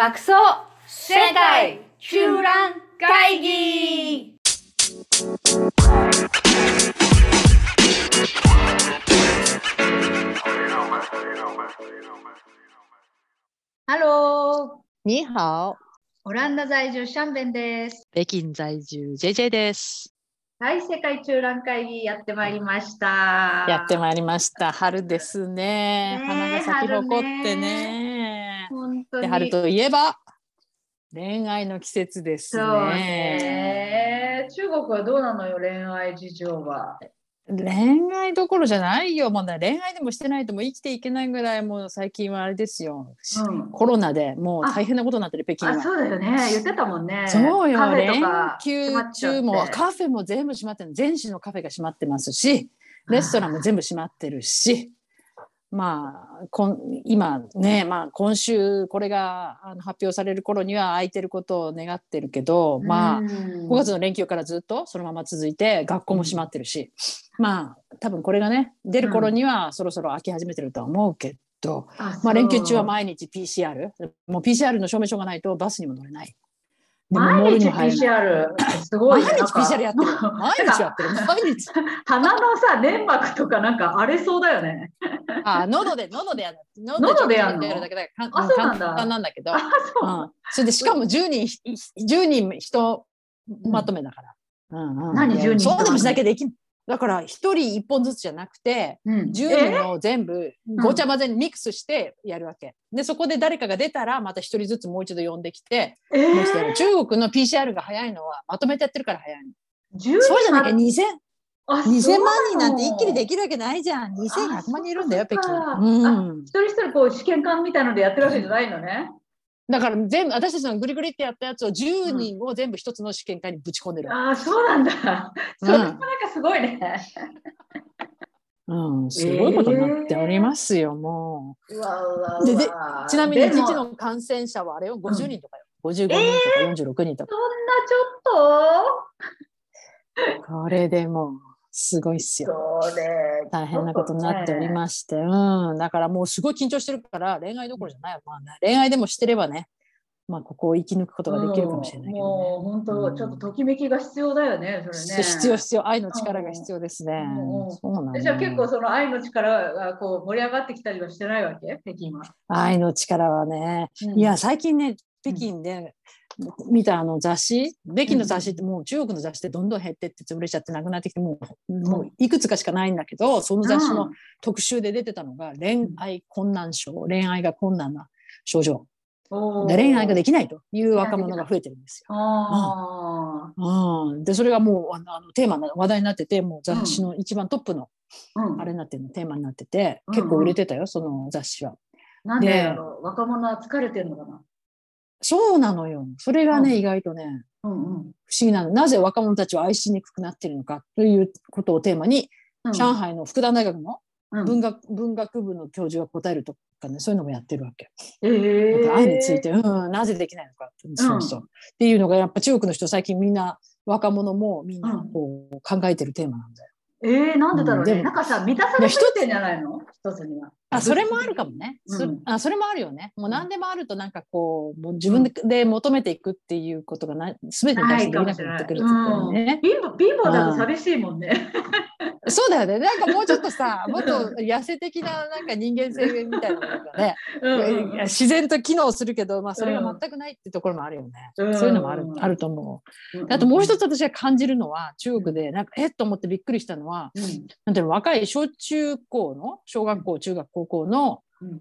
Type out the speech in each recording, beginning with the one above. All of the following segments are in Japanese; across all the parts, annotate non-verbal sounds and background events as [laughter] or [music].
爆走世界中覧会議ハロー你好、オランダ在住シャンベンです。北京在住 JJ です。はい、世界中覧会議やってまいりました。やってまいりました。春ですね。ねえ花が咲き誇ってね。本当に。で春といえば恋愛の季節ですね。そうね。中国はどうなのよ、恋愛事情は？恋愛どころじゃないよ。もうね恋愛でもしてないともう生きていけないぐらいもう最近はあれですよ。うんコロナでもう大変なことになってる北京あ、は。そうだよね。言ってたもんね。そうよ、連休中もカフェも全部閉まってる全市のカフェが閉まってますしレストランも全部閉まってるしまあこん今ね、まあ、今週これがあの発表される頃には空いてることを願ってるけど、まあうん。5月の連休からずっとそのまま続いて学校も閉まってるし、まあ多分これがね出る頃にはそろそろ空き始めてるとは思うけど、あまあ、連休中は毎日 PCR もう PCR の証明書がないとバスにも乗れない。毎日 PCR すごいね。毎日 PCR やってる。毎日やってる。毎日。鼻のさ、粘膜とかなんか荒れそうだよね。あ、喉で、喉でやる。喉でやるだけだから、簡単なんだけど。あ、それで、しかも10人、10人人まとめだから。うんうん何10人そうでもしなきゃできん。だから、1人1本ずつじゃなくて、うん10人を全部ごちゃ混ぜにミックスしてやるわけ。で、そこで誰かが出たら、また1人ずつもう一度呼んできて、えー？中国の PCR が早いのは、まとめてやってるから早いの。10そうじゃなきゃ2000、あ2000万人なんて一気にでききるわけないじゃん。2100万人いるんだよ、北京。うん一。人一人こう試験管みたいのでやってるわけじゃないのね。だから全部、私たちのグリグリってやったやつを10人を全部一つの試験管にぶち込んでる。ああ、そうなんだ。うんそれもなんかすごいね。うん、すごいことになっておりますよ、もうわうわでで。ちなみにでも1日の感染者はあれよ、50人とかよ。55人とか46人とか。そんなちょっ [laughs] これでもう、すごいっすよ。大変なことになっておりまして、うん。だからもうすごい緊張してるから、恋愛どころじゃない。まあね、恋愛でもしてればね、まあここを生き抜くことができるかもしれないけどね。もう本当、ちょっとときめきが必要だよね、それね。必要必要。愛の力が必要ですね。じゃあ結構その愛の力がこう盛り上がってきたりはしてないわけ？北京は。愛の力はね、うん。いや最近ね北京で見たあの雑誌北京の雑誌ってもう中国の雑誌ってどんどん減ってって潰れちゃってなくなってきてもうもういくつかしかないんだけどその雑誌の特集で出てたのが恋愛困難症恋愛が困難な症状。恋愛ができないという若者が増えてるんですよ。あうん、でそれがもうあのテーマな話題になっててもう雑誌の一番トップのあ、うん。あれになってるのテーマになっててうん。結構売れてたよその雑誌は。なんで若者は疲れてるのかな？そうなのよ。それがね、うん意外とね、うんうん不思議なの。なぜ若者たちを愛しにくくなってるのかということをテーマに、うん上海の福田大学のうん文学,、文学部の教授が答えるとかね、そういうのもやってるわけ。えー愛について、うん、なぜできないのか、そうそう。っていうのが、やっぱ中国の人、最近みんな、若者もみんなこう考えてるテーマなんだよ。えー、なんでだろうね。うんなんかさ、満たされてんじゃないの？一つには。あ、それもあるかもね。そうんあそれもあるよね。もう何でもあると、なんかこう、もう自分で求めていくっていうことがな、すべてに対してできなくなってくるってね。貧乏貧乏だと寂しいもんね。[laughs] そうだよね。なんかもうちょっとさ、もっと痩せ的ななんか人間性みたいなものがね、[laughs] うん自然と機能するけど、まあそれが全くないってところもあるよね。うん。そういうのもあるあると思う。あともう一つ私が感じるのは、中国でなんかえっと思ってびっくりしたのは、うん。なんていうの若い小中高の、小学校、中学、高校の、うん。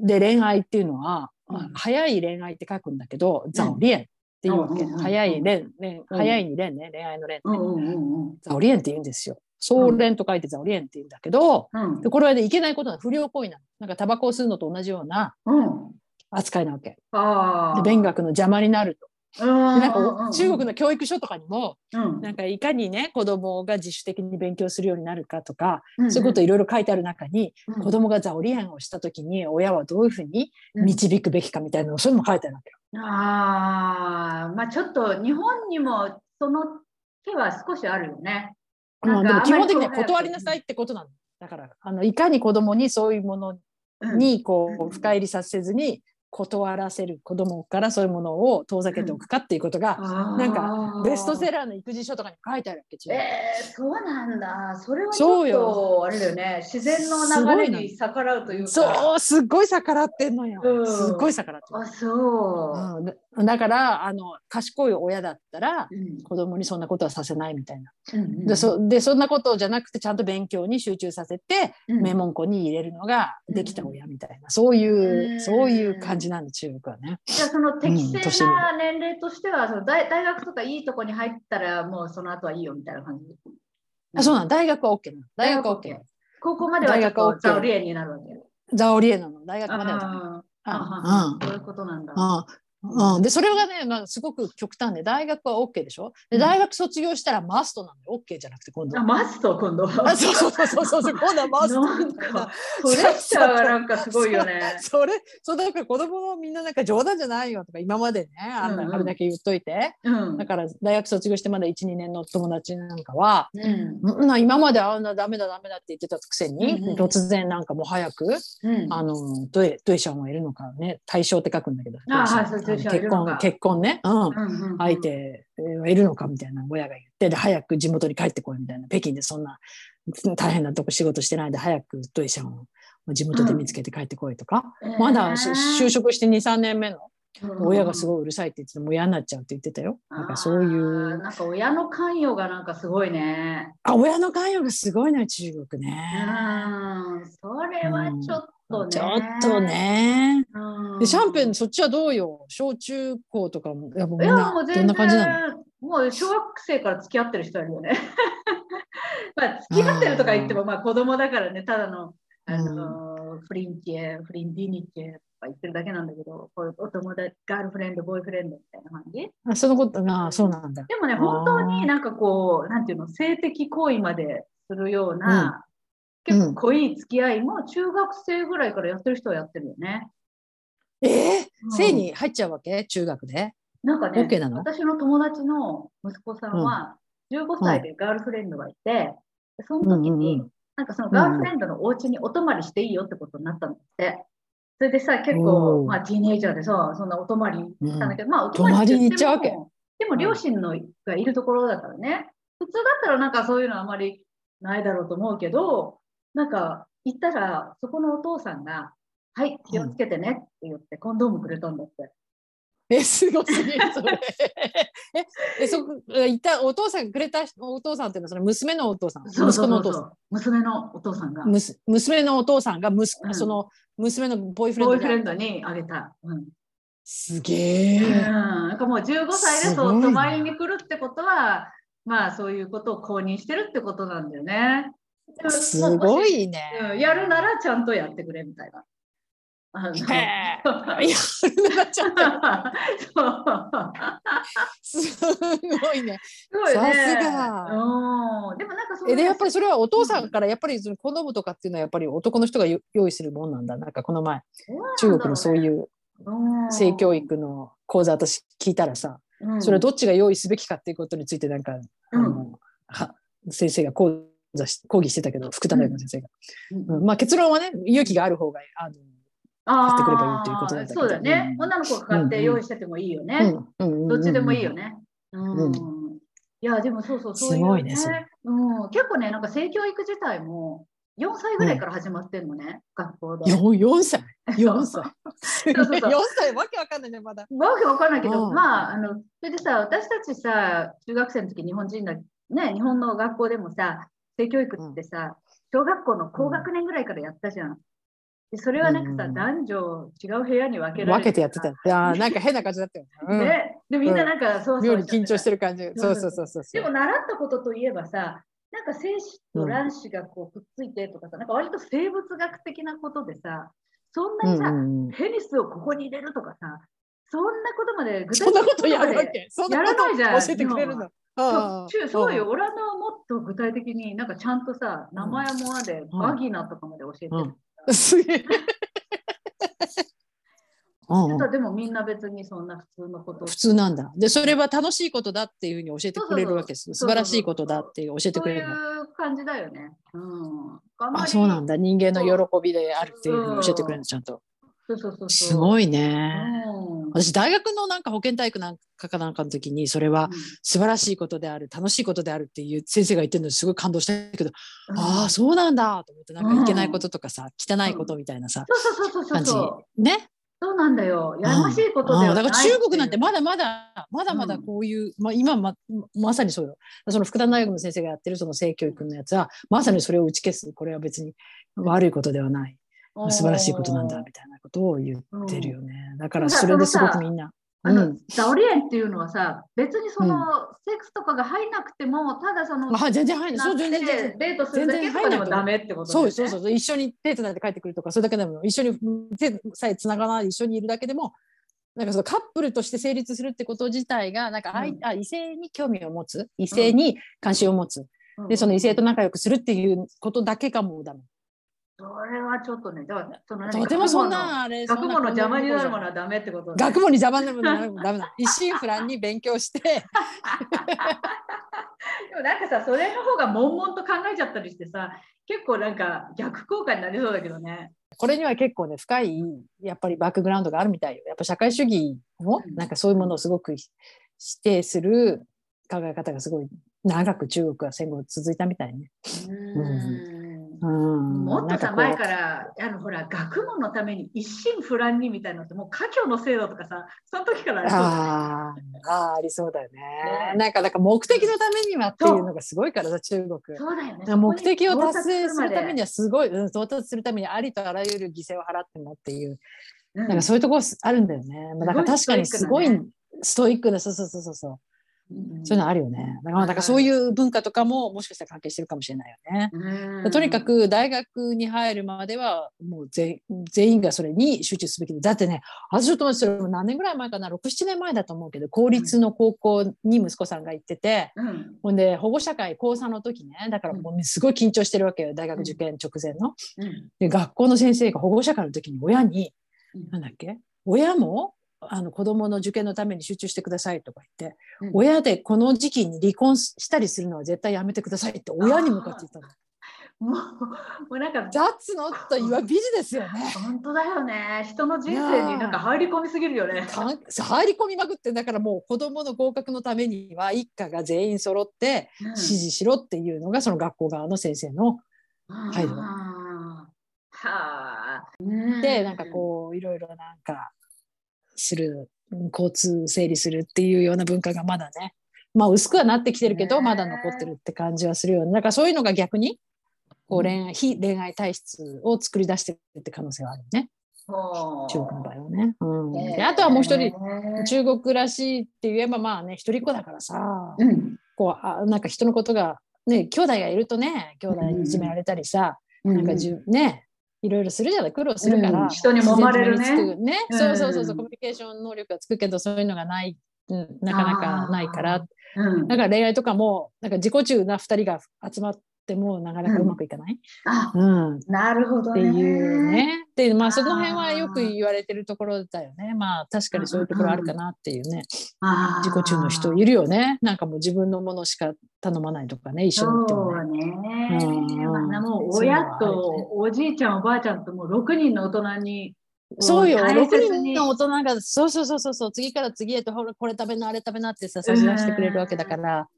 で恋愛っていうのは、うん。早い恋愛って書くんだけど、ザオリエンっていうわけ。うん。うん。うん早い恋、恋うん。早いに恋ね、恋愛の恋ね。うんうんうんうん。ザオリエンって言うんですよ。総恋と書いてザオリエンって言うんだけど、うんでこれはね、いけないことなの不良行為なの。なんかタバコを吸うのと同じようなうん扱いなわけ。で勉学の邪魔になると。なんか中国の教育書とかにも、うんなんかいかにね、子供が自主的に勉強するようになるかとか、うんそういうこといろいろ書いてある中に、うん子供がザオリエンをした時に親はどういうふうにうん導くべきかみたいなの、そういうのも書いてあるわけよ。ああ、まあちょっと日本にもその気は少しあるよね。まあ、でも基本的には断りなさいってことなの。だから、あのいかに子供にそういうものうんにこう深入りさせずに断らせる子供からそういうものを遠ざけておくかっていうことが、なんかベストセラーの育児書とかに書いてあるわけえー、そうなんだ。それはちょっとあれだよね。自然の流れに逆らうというか。そう、すっごい逆らってんのよ。うん、すっごい逆らってあ、そう、うん。だからあの賢い親だったら、うん、子供にそんなことはさせないみたいな。うんうん、でそでそんなことじゃなくてちゃんと勉強に集中させて、名門校に入れるのができた親みたいな、そういう、そういう感じなんで中国はね。じゃあその適正な年齢としては、その大大学とかいいとこに入ったらもうその後はいいよみたいな感じ？あそうなん大学は OK な大学は OK。高校まではちょっとザオリエになるわけ？ザオリエなの。大学までは。ああ、そういうことなんだ。うん、でそれがね、まあ、すごく極端で大学は OK でしょ？で大学卒業したらマストなんで OK じゃなくて今度あマスト今度あそうそうそうそうそう [laughs] 今度はマストみたいな。それじゃなんかすごいよね。それそうだから子供もみんななんか冗談じゃないよとか今までねあんな、うんうん、あれだけ言っといて、うん、だから大学卒業してまだ12年の友達なんかは、うん、今まであんなダメだダメだって言ってたくせに、うんうん、突然なんかもう早く、うん、あのドエドエシャンもいるのかね対象って書くんだけどあ、はい、結婚結結婚ね、うん、うんうん、相手はいるのかみたいな親が言ってで早く地元に帰ってこいみたいな。北京でそんな大変なとこ仕事してないで早くドイシャンを地元で見つけて帰ってこいとか、うん、まだ就職して23年目の親がすごいうるさいって言ってもう嫌になっちゃうって言ってたよ。なんかそういう。なんか親の関与がなんかすごいね。あ、親の関与がすごいね、中国ね。うん、それはちょっとね。ちょっとね。でシャンペンそっちはどうよ？小中高とかもやっぱみんなどんな感じなの？もう小学生から付き合ってる人いるよね。[laughs] まあ付き合ってるとか言ってもまあ子供だからね。ただのあの、フリンチェフリンディニチェとか言ってるだけなんだけどこういうお友達ガールフレンドボーイフレンドみたいな感じ？あそのことがそうなんだ。でもね本当になんかこうなんていうの？性的行為までするような、結構濃い付き合いも中学生ぐらいからやってる人はやってるよね。えー、うん、性に入っちゃうわけ？中学で？なんかね、OK、なの？私の友達の息子さんは15歳でガールフレンドがいて、うん、その時に、なんかそのガールフレンドのお家にお泊まりしていいよってことになったんだって。それでさ、結構、まあ、ティーネイジャーでさ、そんなお泊まりしたんだけど、まあ、お泊まりに行っちゃうわけ？でも、両親のがいるところだからね、普通だったらなんかそういうのはあまりないだろうと思うけど、なんか行ったら、そこのお父さんが、はい、気をつけてねって言って、コンドームくれたんだって。え、すごすぎる、それ。え、えそいたお父さんくれたお父さんっていうのはその娘のお父さん？そうそうそうそう娘のお父さんが。むす娘のお父さんがむす、うん、その娘のボーイフレンドボーイフレンドにあげた。うん、すげえ。うん、なんかもう15歳でそう泊まりに来るってことは、まあそういうことを公認してるってことなんだよね。すごいね、うん。やるならちゃんとやってくれみたいな。あのやるならちゃんと。すごいね。すごいね。さすが。でもなんかそでやっぱりそれはお父さんからやっぱりそのコンドームとかっていうのはやっぱり男の人が用意するもんなんだ。なんかこの前、中国のそういう性教育の講座私聞いたらさ、それはどっちが用意すべきかっていうことについてなんか、あのは先生が講座し講義してたけど福田大学の先生が、うん。まあ結論はね勇気がある方があの買ってくればいいということだそうだね、女の子が買って用意しててもいいよね、どっちでもいいよね、うん。いやでもそうそうそういう、ね、すごいねうん、結構ねなんか性教育自体も4歳ぐらいから始まってんのね、学校で。4, 歳 [laughs] ?4 歳。そうそうそう。[laughs] 4歳わけわかんないね、まだ。わけわかんないけど、まあ、あの、それでさ、私たちさ、中学生の時日本人だ、ね、日本の学校でもさ、性教育ってさ、小学校の高学年ぐらいからやったじゃん。でそれはなんかさ、男女違う部屋に分けられて分けてやってた。いや [laughs] なんか変な感じだったよ、ね。ね、でみんななんか、そうそう。妙に緊張してる感じ。そうそうそうそうでも習ったことといえばさ、なんか精子と卵子がこうくっついてとかさ、なんか割と生物学的なことでさ、そんなにさ、ペニスをここに入れるとかさ、そんなことまで具体的にそんなことやるわけ？やらないじゃん。教えてくれるの？そうそうよ、俺はもっと具体的になんかちゃんとさ、名前もあで、バギナとかまで教えてる。すげえ。[laughs] でもみんな別にそんな普通のこと普通なんだ。で、それは楽しいことだっていうふうに教えてくれるわけです。素晴らしいことだって教えてくれるそういう感じだよね。うん、あ、そうなんだ。人間の喜びであるっていうふうに教えてくれるの、ちゃんと。そうそうそうそう。すごいね。うん私大学のなんか保健体育なんかかなんかの時にそれは素晴らしいことである楽しいことであるっていう先生が言ってるのですごい感動したけど、うん。ああそうなんだと思ってなんかいけないこととかさ、汚いことみたいなさ、そうそうそうそう感じそう。ね？そうなんだよ。やましいことではないう。んだから中国なんてっまだまだまだまだこういう、まあ、今ままさにそうよ。その福田大学の先生がやってるその性教育のやつはまさにそれを打ち消す。これは別に悪いことではない。て素晴らしいことなんだみたいなことを言ってるよね、だからそれですごくみんな。あのうん、ザオリエンっていうのはさ、別にその、セックスとかが入んなくても、ただその、あ全然入んない。そう全然全然。デートするだけとかでもダメってことね。そうそうそう一緒にデートなんて帰ってくるとかそれだけでも一緒に手さえつながない一緒にいるだけでもなんかそのカップルとして成立するってこと自体がなんか愛、うん。あ異性に興味を持つ。異性に関心を持つ、うん。でその異性と仲良くするっていうことだけがもうダメ。それはちょっとね、だからそのとてもそんなあれ学問の邪魔になるものなはダメってことね学問に邪魔になるものはダメだ。[laughs] 一心不乱に勉強して [laughs] でもなんかさ、それの方が悶々と考えちゃったりしてさ、結構なんか逆効果になりそうだけどね。これには結構ね深いやっぱりバックグラウンドがあるみたいよ。やっぱ社会主義をうんなんかそういうものをすごく否定する考え方がすごい長く中国は戦後続いたみたいね。うんうん、もっとさ、前から、あのほら、学問のために一心不乱にみたいなのって、もう家教の制度とかさ、その時からありそうだよね。あー。ありそうだよね。ね。なんかなんか目的のためにはっていうのがすごいからさ中国。そう。だよね。目的を達成するためには、はすごい、うん、到達するためにありとあらゆる犠牲を払ってもっていう、うん。なんかそういうところあるんだよね。まあだから確かにすごいストイックな、そうそうそうそうそう。うん。そういうのあるよね。だからそういう文化とかももしかしたら関係してるかもしれないよね。うん。とにかく大学に入るまではもう全全員がそれに集中すべきでだってね私ちょっと何年ぐらい前かな？67年前だと思うけど公立の高校に息子さんが行ってて、うん。ほんで保護者会高3の時ねだからもうすごい緊張してるわけよ大学受験直前の。うん。で学校の先生が保護者会の時に親にうん。なんだっけ？親もあの子供の受験のために集中してくださいとか言って、うん親でこの時期に離婚したりするのは絶対やめてくださいって親に向かって言ったの。もう、もうなんか、That's not と言わビジネスよね。本当だよね。人の人生になんか入り込みすぎるよね。入り込みまくってだからもう子供の合格のためには一家が全員揃ってうん指示しろっていうのがその学校側の先生の態度あーはあ。でなんかこういろいろなんかするうん交通整理するっていうような文化がまだね。まあ薄くはなってきてるけどねまだ残ってるって感じはするよ。ねだからそういうのが逆にこう恋愛非恋愛体質を作り出してるって可能性はあるよね。中国の場合はね。うん。あとはもう一人ね中国らしいって言えばまあね一人っ子だからさ、うん。こうあなんか人のことがね兄弟がいるとね兄弟にいじめられたりさ、なんかじゅねいろいろするじゃない。苦労するから、うん。人に揉まれるね。ね、うん。そうそうそうそう。コミュニケーション能力がつくけどそういうのがない、うん、なかなかないから。うん。だから恋愛とかもなんか自己中な2人が集まってもなかなかうまくいかない、あうんなるほどってね。いうね。でまあその辺はよく言われてるところだよね。まあ確かにそういうところあるかなっていうね。自己中の人いるよね。なんかもう自分のものしか頼まないとかね、一緒に行ってもそうね。ね。うんまあもう親とおじいちゃんおばあちゃんともう6人の大人にそうよ、大切に。6人の大人が、そうそうそうそうそう、次から次へと、ほら、これ食べな、あれ食べなってさ、差し出してくれるわけだから、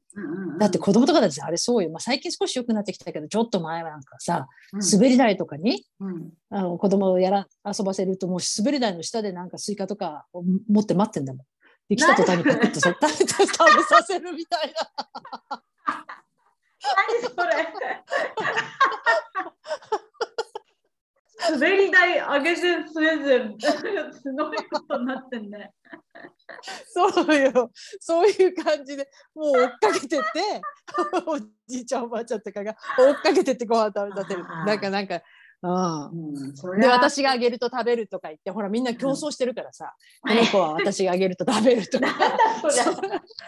だって子供とかだってあれそうよ、まあ、最近少し良くなってきたけど、ちょっと前はなんかさ、うん。滑り台とかに、うん。あの子供をやら遊ばせると、もう滑り台の下でなんかスイカとかを持って待ってんだもん。で、来た途端にパクッと [laughs] 食べさせるみたいな。何それ滑り台上げず据えずすごいことになってんね。そうよ。そういう感じで、もう追っかけてて、[laughs] おじいちゃんおばあちゃんとかが追っかけてってご飯食べさせる。なんかなんか、うん。うん、でゃ。私があげると食べるとか言ってほらみんな競争してるからさ、この子は私があげると食べるとか。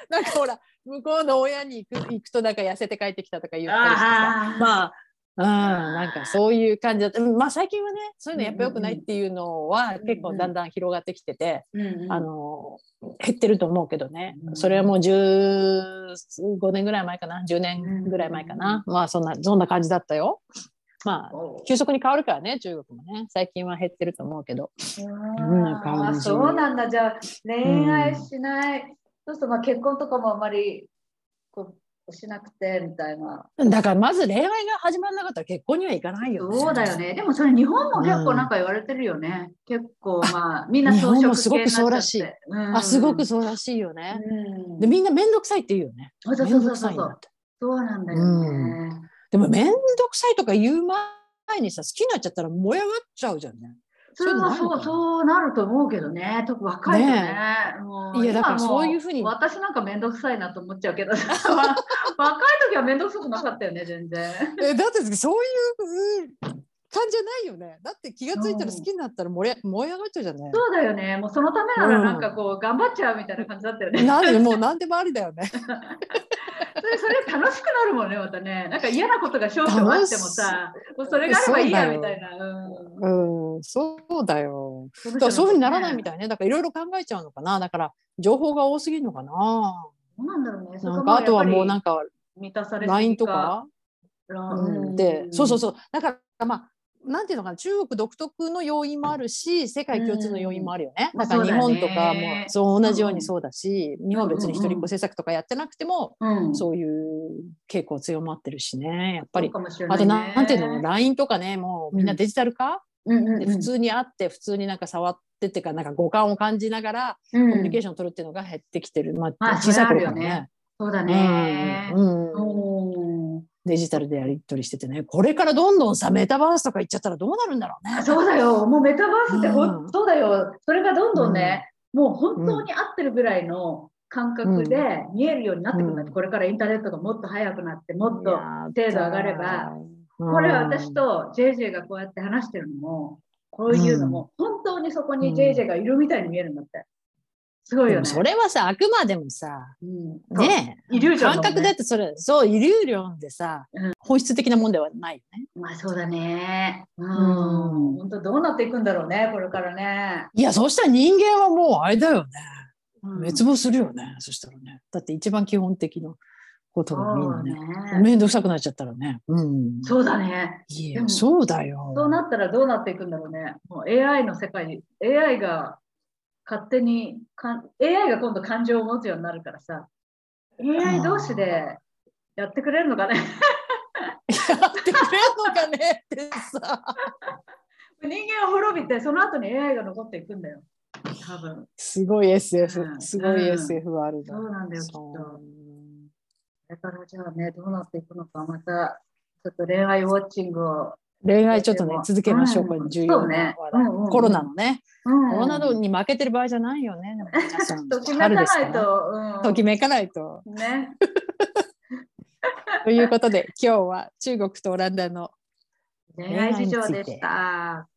なんかほら向こうの親に行く行くとなんか痩せて帰ってきたとか言ったりしてさ。まあうん、なんかそういう感じだった。うんまあ最近はね、そういうのやっぱ良くないっていうのはん結構だんだん広がってきてて、うんうんあの、減ってると思うけどねう。んそれはもう15年ぐらい前かな、10年ぐらい前かな。まあそんな、そんな感じだったよ。まあ、お急速に変わるからね、中国もね。最近は減ってると思うけど。あそうなんだ。じゃあ恋愛しない。そうするとまあ結婚とかもあまりしなくてみたいな。だからまず恋愛が始まらなかったら結婚にはいかないよね。そうだよね。でもそれ日本も結構なんか言われてるよね。結構まあみんな装飾すごくそうらしいうんあ、すごくそうらしいよね。うんで、みんなめんどくさいって言うよね。そうそうそうそう。そうなんだよね。でもめんどくさいとか言う前にさ、好きになっちゃったら燃え上がっちゃうじゃんね。それはそうそうなると思うけどね。特に若いよね。もういやだからそういうふうに私なんかめんどくさいなと思っちゃうけど、[laughs] [laughs] 若い時はめんどくさくなかったよね、全然。えだってそういう感じじゃないよね。だって気がついたら好きになったら燃え燃え上がっちゃうじゃんね。そうだよね。もうそのためならなんかこう頑張っちゃうみたいな感じだったよね。なんでもう何でもありだよね。[laughs] それそれ楽しくなるもんね、またね。なんか嫌なことが少々あってもさ、もうそれがあればいいやみたいな。うんうん、そうだよ。だからそういうふうにならないみたいね。だからいろいろ考えちゃうのかな。だから情報が多すぎるのかな。そうなんだろうね。なんかあとはもうなんかか満たされ LINE とか、ラうん、で、そうそうそう。だからまあなんていうのかな中国独特の要因もあるし世界共通の要因もあるよね。うん。だから日本とかもそう同じようにそうだし、日本は別に一人っ子政策とかやってなくても、うん、そういう傾向強まってるしねやっぱり。そうかもしれないあとねなんていうの LINE とかねもうみんなデジタル化、うんうんうん。で普通に会って普通になんか触ってっていうかなんか五感を感じながらココミュニケーションを取るっていうのが減ってきてる、まあ、まあ小さい頃からそれあるよね。そうだね。うんうん。う。んデジタルでやり取りしててねこれからどんどんさメタバースとか行っちゃったらどうなるんだろうね。そうだよ。もうメタバースってほん、うんそうだよ。それがどんどんね、もう本当に合ってるぐらいの感覚で見えるようになってくるんだって、うんこれからインターネットがもっと早くなって、もっと精度上がれば、これは私と JJ がこうやって話してるのも、こういうのも、本当にそこに JJ がいるみたいに見えるんだって。すごいよね。それはさあくまでもさうんねえイリュージョンね感覚だってそれそうイリュージョンでさ、うん本質的なもんではないよね。まあそうだね。うん。うん本当どうなっていくんだろうね、これからね。いやそうしたら人間はもうあれだよねうん滅亡するよね、そしたらねだって一番基本的なことがみんなねね面倒くさくなっちゃったらね。うん。そうだね。いや、そうだよ。そうなったらどうなっていくんだろうね。もう AI の世界に、AI が勝手にかん、AI が今度感情を持つようになるからさ、AI 同士でやってくれるのかね。やってくれるのかね？ってさ。人間は滅びて、その後に AI が残っていくんだよ。多分。すごい SF、うんすごい SF があるそうなんだよ、きっと。だからじゃあね、どうなっていくのか、また、ちょっと恋愛ウォッチングを。恋愛ちょっとね、続けましょう。これうん重要な話題コロナのね。うんコロナに負けてる場合じゃないよね。[laughs] 皆さんときめか春ないと。うんときめかないと。ね。[laughs] ということで、今日は中国とオランダの恋愛事情でした。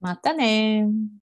またねー。